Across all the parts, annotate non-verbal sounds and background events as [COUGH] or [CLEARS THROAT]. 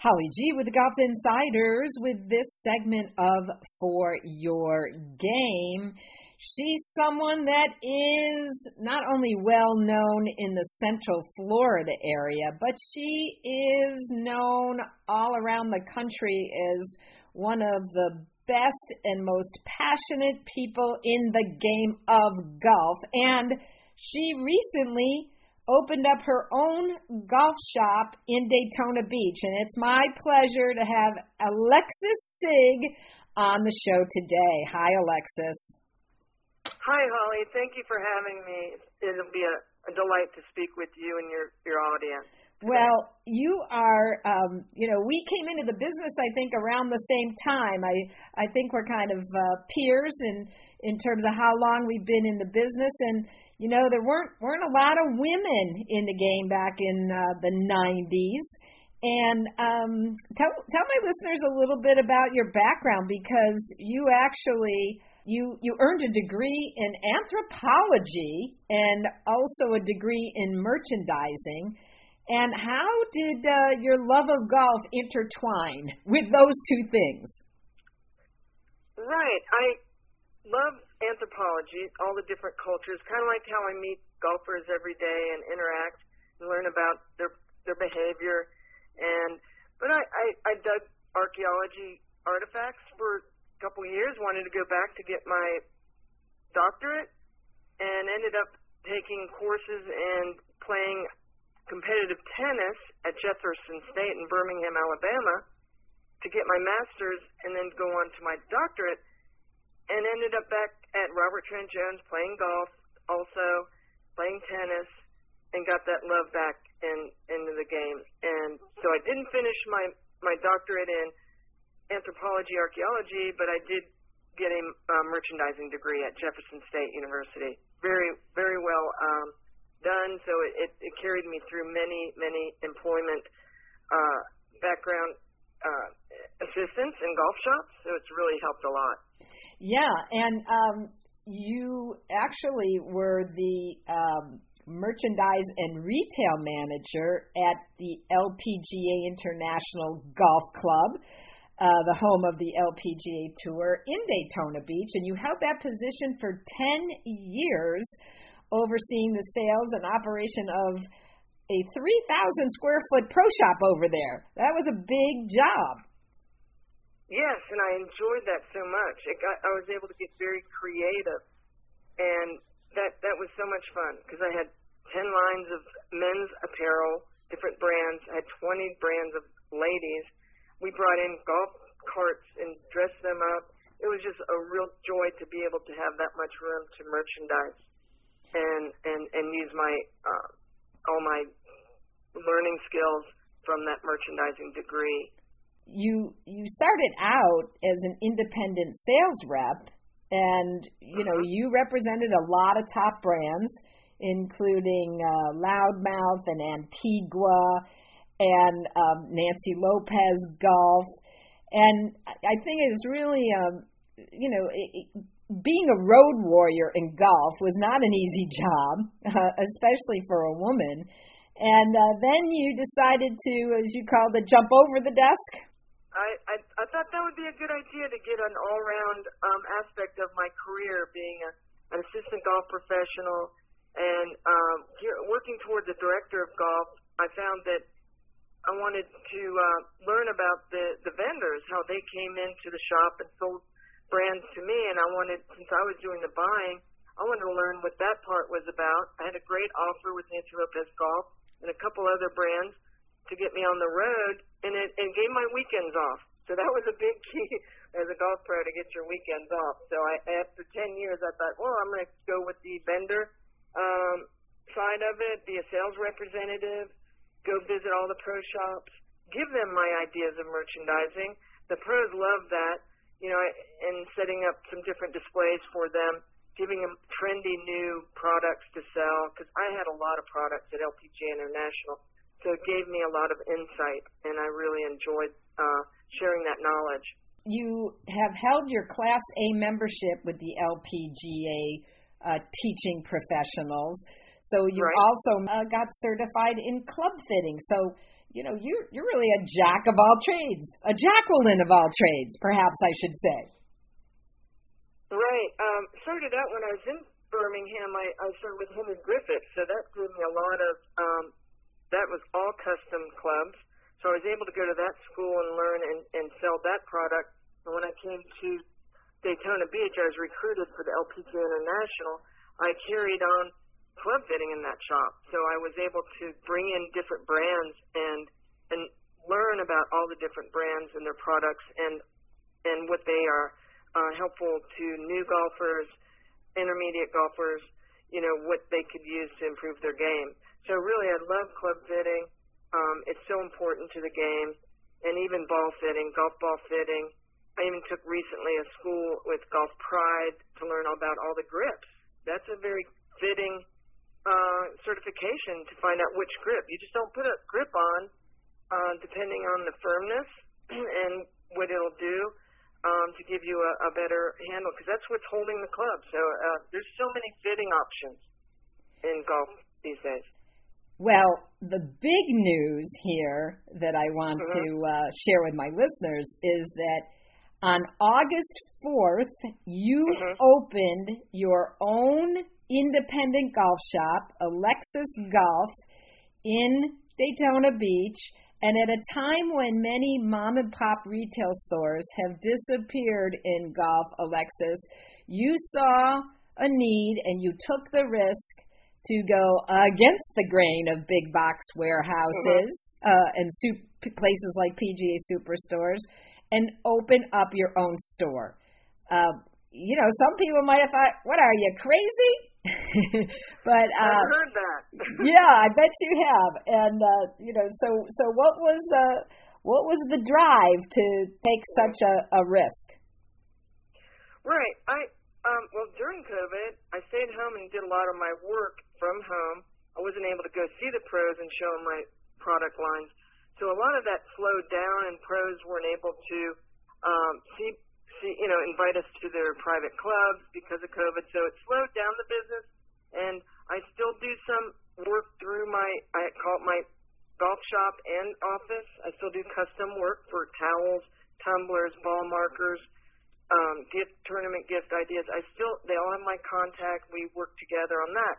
Holly G with the Golf Insiders with this segment of For Your Game. She's someone that is not only well known in the central Florida area, but she is known all around the country as one of the best and most passionate people in the game of golf. And she recently opened up her own golf shop in Daytona Beach. And it's my pleasure to have Alexis Sieg on the show today. Hi, Alexis. Hi, Holly. Thank you for having me. It'll be a, a delight to speak with you and your, your audience. Well, you are, um, you know, we came into the business, I think, around the same time. I, I think we're kind of uh, peers in, in terms of how long we've been in the business. And, you know, there weren't weren't a lot of women in the game back in uh, the 90s. And um, tell tell my listeners a little bit about your background because you actually you you earned a degree in anthropology and also a degree in merchandising. And how did uh, your love of golf intertwine with those two things? Right. I love anthropology, all the different cultures, kind of like how I meet golfers every day and interact and learn about their their behavior. And but I I, I dug archaeology artifacts for a couple years. Wanted to go back to get my doctorate, and ended up taking courses and playing competitive tennis at Jefferson State in Birmingham, Alabama, to get my master's and then go on to my doctorate and ended up back at Robert Trent Jones playing golf, also playing tennis, and got that love back in into the game. And so I didn't finish my my doctorate in anthropology archaeology, but I did get a uh, merchandising degree at Jefferson State University. Very very well um, done. So it, it, it carried me through many many employment uh, background uh, assistance in golf shops. So it's really helped a lot. Yeah, and um, you actually were the um, merchandise and retail manager at the LPGA International Golf Club, uh, the home of the LPGA Tour in Daytona Beach, and you held that position for 10 years, overseeing the sales and operation of a 3,000 square foot pro shop over there. That was a big job. Yes, and I enjoyed that so much. It got I was able to get very creative, and that that was so much fun because I had ten lines of men's apparel, different brands. I had twenty brands of ladies. We brought in golf carts and dressed them up. It was just a real joy to be able to have that much room to merchandise and and and use my uh, all my learning skills from that merchandising degree you you started out as an independent sales rep and you know mm-hmm. you represented a lot of top brands including uh, loudmouth and antigua and um, nancy lopez golf. And i think it's really um, you know it, it, being a road warrior in golf was not an easy job uh, especially for a woman. And uh, then you decided to as you called it jump over the desk I, I I thought that would be a good idea to get an all-round um, aspect of my career, being a, an assistant golf professional and um, here, working toward the director of golf. I found that I wanted to uh, learn about the the vendors, how they came into the shop and sold brands to me, and I wanted, since I was doing the buying, I wanted to learn what that part was about. I had a great offer with Nancy Lopez Golf and a couple other brands to get me on the road, and it and gave my weekends off. So that was a big [LAUGHS] key as a golf pro to get your weekends off. So I after 10 years, I thought, well, I'm going to go with the vendor um, side of it, be a sales representative, go visit all the pro shops, give them my ideas of merchandising. The pros love that, you know, and setting up some different displays for them, giving them trendy new products to sell because I had a lot of products at LPGA International so it gave me a lot of insight, and I really enjoyed uh, sharing that knowledge. You have held your Class A membership with the LPGA uh, teaching professionals. So you right. also uh, got certified in club fitting. So you know, you're you're really a jack of all trades, a Jacqueline of all trades, perhaps I should say. Right. Um, started out when I was in Birmingham. I, I started with Henry-Griffitts, so that gave me a lot of. Um, that was all custom clubs, so I was able to go to that school and learn and, and sell that product. And when I came to Daytona Beach, I was recruited for the LPGA International. I carried on club fitting in that shop, so I was able to bring in different brands and and learn about all the different brands and their products and and what they are uh, helpful to new golfers, intermediate golfers, you know, what they could use to improve their game. So really, I love club fitting. Um, it's so important to the game, and even ball fitting, golf ball fitting. I even took recently a school with Golf Pride to learn about all the grips. That's a very fitting uh, certification to find out which grip. You just don't put a grip on uh, depending on the firmness [CLEARS THROAT] and what it'll do um, to give you a, a better handle because that's what's holding the club. So uh, there's so many fitting options in golf these days. Well, the big news here that I want mm-hmm. to uh, share with my listeners is that on August 4th, you mm-hmm. opened your own independent golf shop, Alexis Golf, in Daytona Beach. And at a time when many mom and pop retail stores have disappeared in golf, Alexis, you saw a need and you took the risk to go against the grain of big box warehouses mm-hmm. uh, and soup, places like PGA Superstores and open up your own store. Uh, you know, some people might have thought, "What are you crazy?" [LAUGHS] but uh, I've heard that. [LAUGHS] yeah, I bet you have. And uh, you know, so so what was uh, what was the drive to take such a, a risk? Right. I um, well during COVID, I stayed home and did a lot of my work from home. I wasn't able to go see the pros and show them my product lines, so a lot of that slowed down, and pros weren't able to um, see see, you know, invite us to their private clubs because of COVID. So it slowed down the business, and I still do some work through my, I call it my golf shop and office. I still do custom work for towels, tumblers, ball markers, um, gift tournament gift ideas. I still, they all have my contact. We work together on that.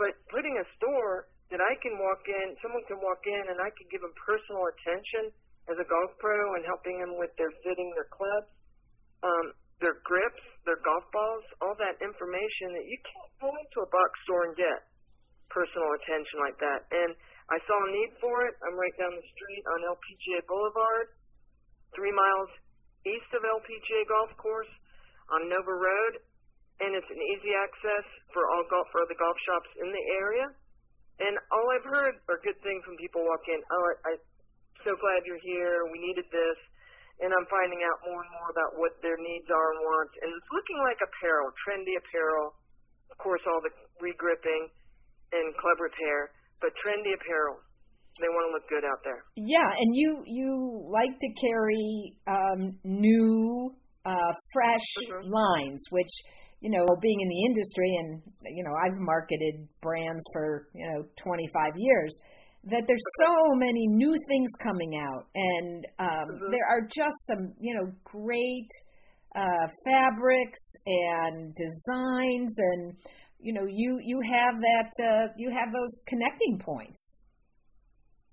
But putting a store that I can walk in, someone can walk in, and I can give them personal attention as a golf pro and helping them with their fitting their clubs um, their grips, their golf balls, all that information that you can't go into a box store and get personal attention like that. And I saw a need for it. I'm right down the street on LPGA Boulevard, three miles east of LPGA Golf Course on Nova Road, and it's an easy access for all golf for the golf shops in the area. And all I've heard are good things when people walk in. Oh, I, I'm so glad you're here. We needed this and I'm finding out more and more about what their needs are and wants. And it's looking like apparel, trendy apparel. Of course, all the regripping and club repair, but trendy apparel. They want to look good out there. Yeah, and you you like to carry um, new, uh, fresh mm-hmm. lines, which you know, being in the industry, and you know, I've marketed brands for you know 25 years that there's so many new things coming out, and um, mm-hmm. there are just some, you know, great uh, fabrics and designs, and you know, you you have that, uh, you have those connecting points.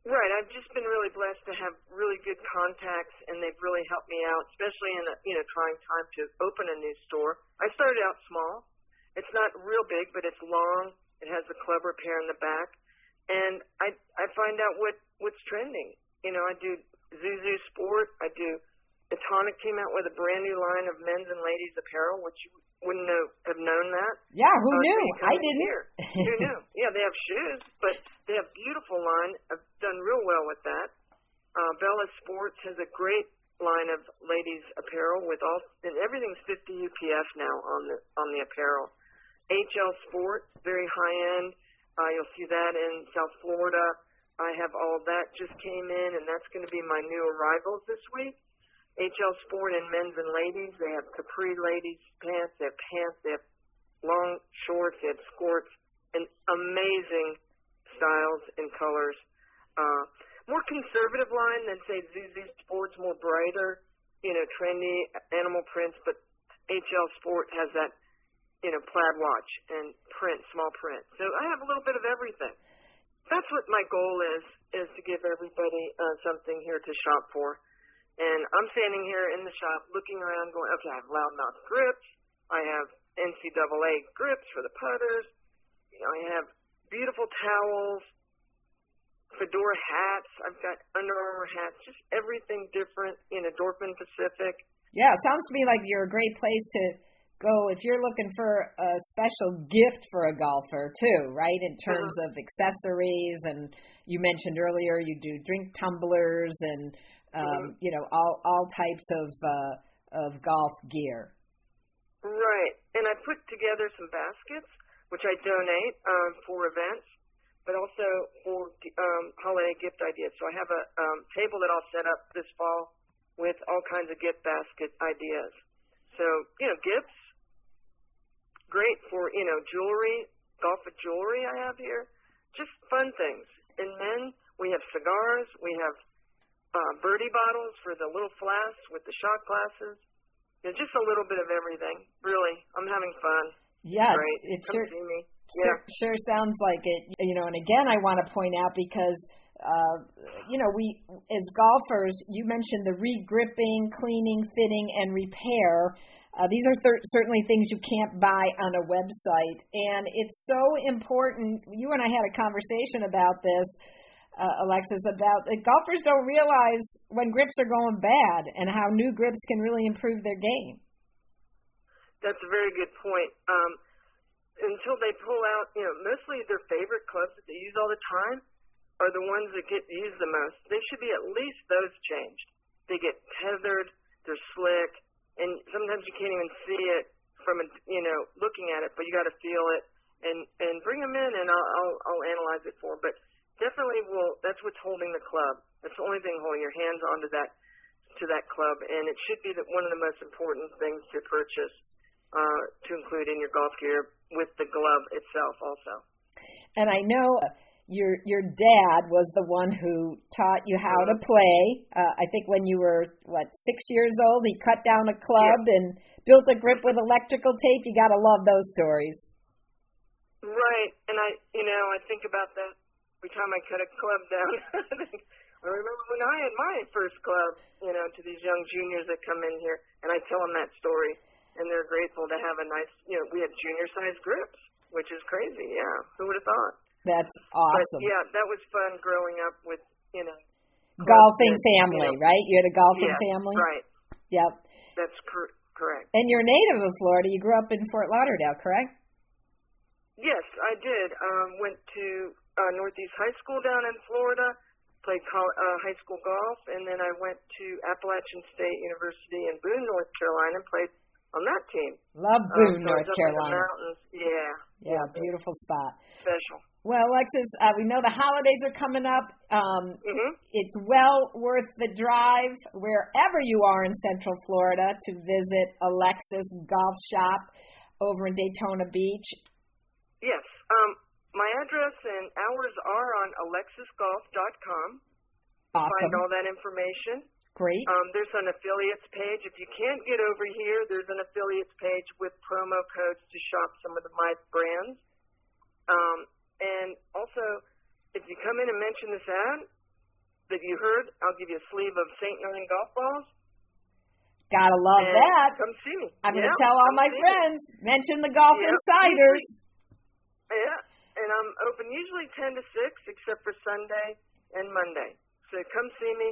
Right. I've just been really blessed to have really good contacts, and they've really helped me out, especially in a you know trying time to open a new store. I started out small. It's not real big, but it's long. It has the club repair in the back and I I find out what what's trending. You know, I do Zuzu Sport. I do. The Tonic came out with a brand new line of men's and ladies apparel, which you wouldn't know, have known that. Yeah, who uh, knew? I didn't. Here. who knew? [LAUGHS] Yeah, they have shoes, but they have beautiful line. I've done real well with that. Uh, Bella Sports has a great line of ladies apparel with all and everything's 50 UPF now on the on the apparel. HL Sport, very high end uh, you'll see that in South Florida. I have all that just came in, and that's going to be my new arrivals this week. HL Sport and men's and ladies. They have capri ladies pants. They have pants. They have long shorts. They have skirts, and amazing styles and colors. Uh, more conservative line than say ZZ Sports, more brighter, you know, trendy animal prints. But HL Sport has that, you know, plaid watch and print, small print. So I have a little bit of everything. That's what my goal is, is to give everybody uh, something here to shop for. And I'm standing here in the shop looking around going, okay, I have loudmouth grips. I have NCAA grips for the putters. You know, I have beautiful towels, fedora hats. I've got Under Armour hats, just everything different in a Dorfman Pacific. Yeah, it sounds to me like you're a great place to go if you're looking for a special gift for a golfer too, right? In terms uh-huh. of accessories and you mentioned earlier you do drink tumblers and um, mm-hmm. you know all all types of uh, of golf gear. Right, and I put together some baskets which I donate um, for events but also for um, holiday gift ideas. So I have a um, table that I'll set up this fall with all kinds of gift basket ideas. So you know, gifts, great for you know jewelry, golf jewelry. I have here, just fun things. And men, we have cigars, we have uh, birdie bottles for the little flasks with the shot glasses. You know, just a little bit of everything. Really, I'm having fun. Yeah, it's, it's sure, me. Sure, yeah. sure sounds like it. You know, and again, I want to point out because uh, you know, we as golfers, you mentioned the regripping, cleaning, fitting, and repair. Uh, these are th- certainly things you can't buy on a website, and it's so important. You and I had a conversation about this, uh, Alexis, about that golfers don't realize when grips are going bad and how new grips can really improve their game. That's a very good point. Um, until they pull out, you know, mostly their favorite clubs that they use all the time are the ones that get used the most. They should be at least those changed. They get tethered, they're slick, and sometimes you can't even see it from a, you know looking at it, but you got to feel it and and bring them in, and I'll, I'll I'll analyze it for. Them. But definitely, will that's what's holding the club. That's the only thing holding your hands onto that to that club, and it should be that one of the most important things to purchase uh, to include in your golf gear with the glove itself also. And I know your your dad was the one who taught you how to play. Uh, I think when you were what six years old, he cut down a club yeah. and built a grip with electrical tape. You got to love those stories. Right, and I you know I think about that every time I cut a club down. [LAUGHS] I remember when I had my first club, you know, to these young juniors that come in here, and I tell them that story and they're grateful to have a nice, you know, we have junior sized grips, which is crazy. Yeah, who would have thought? That's awesome. But, yeah, that was fun growing up with, you know, golfing family, you know, right? You had a golfing yeah, family. Right. Yep. That's cor- correct. And you're native of Florida. You grew up in Fort Lauderdale, correct? Yes, I did. Um, went to uh, Northeast High School down in Florida, played col- uh, high school golf, and then I went to Appalachian State University in Boone, North Carolina, and played on that team. Love um, Boone, um, so North Carolina. mountains. Yeah. Yeah, beautiful spot. Special. Well, Alexis, uh, we know the holidays are coming up. Um, mm-hmm. It's well worth the drive wherever you are in Central Florida to visit Alexis Golf Shop over in Daytona Beach. My address and hours are on alexisgolf.com. Awesome. Find all that information. Great. Um, there's an affiliates page. If you can't get over here, there's an affiliates page with promo codes to shop some of the my brands. Um, and also, if you come in and mention this ad that you heard, I'll give you a sleeve of St. Nine golf balls. Gotta love and that. Come see me. I'm yeah, to tell all my friends. Me. Mention the Golf yeah, Insiders. [LAUGHS] Yeah, and I'm open usually 10 to 6, except for Sunday and Monday. So come see me.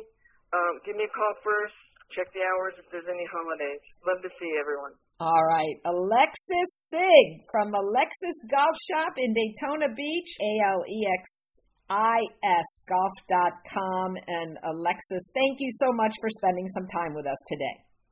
Um, give me a call first. Check the hours if there's any holidays. Love to see everyone. All right. Alexis Sieg from Alexis Golf Shop in Daytona Beach, A L E X I S golf.com. And Alexis, thank you so much for spending some time with us today.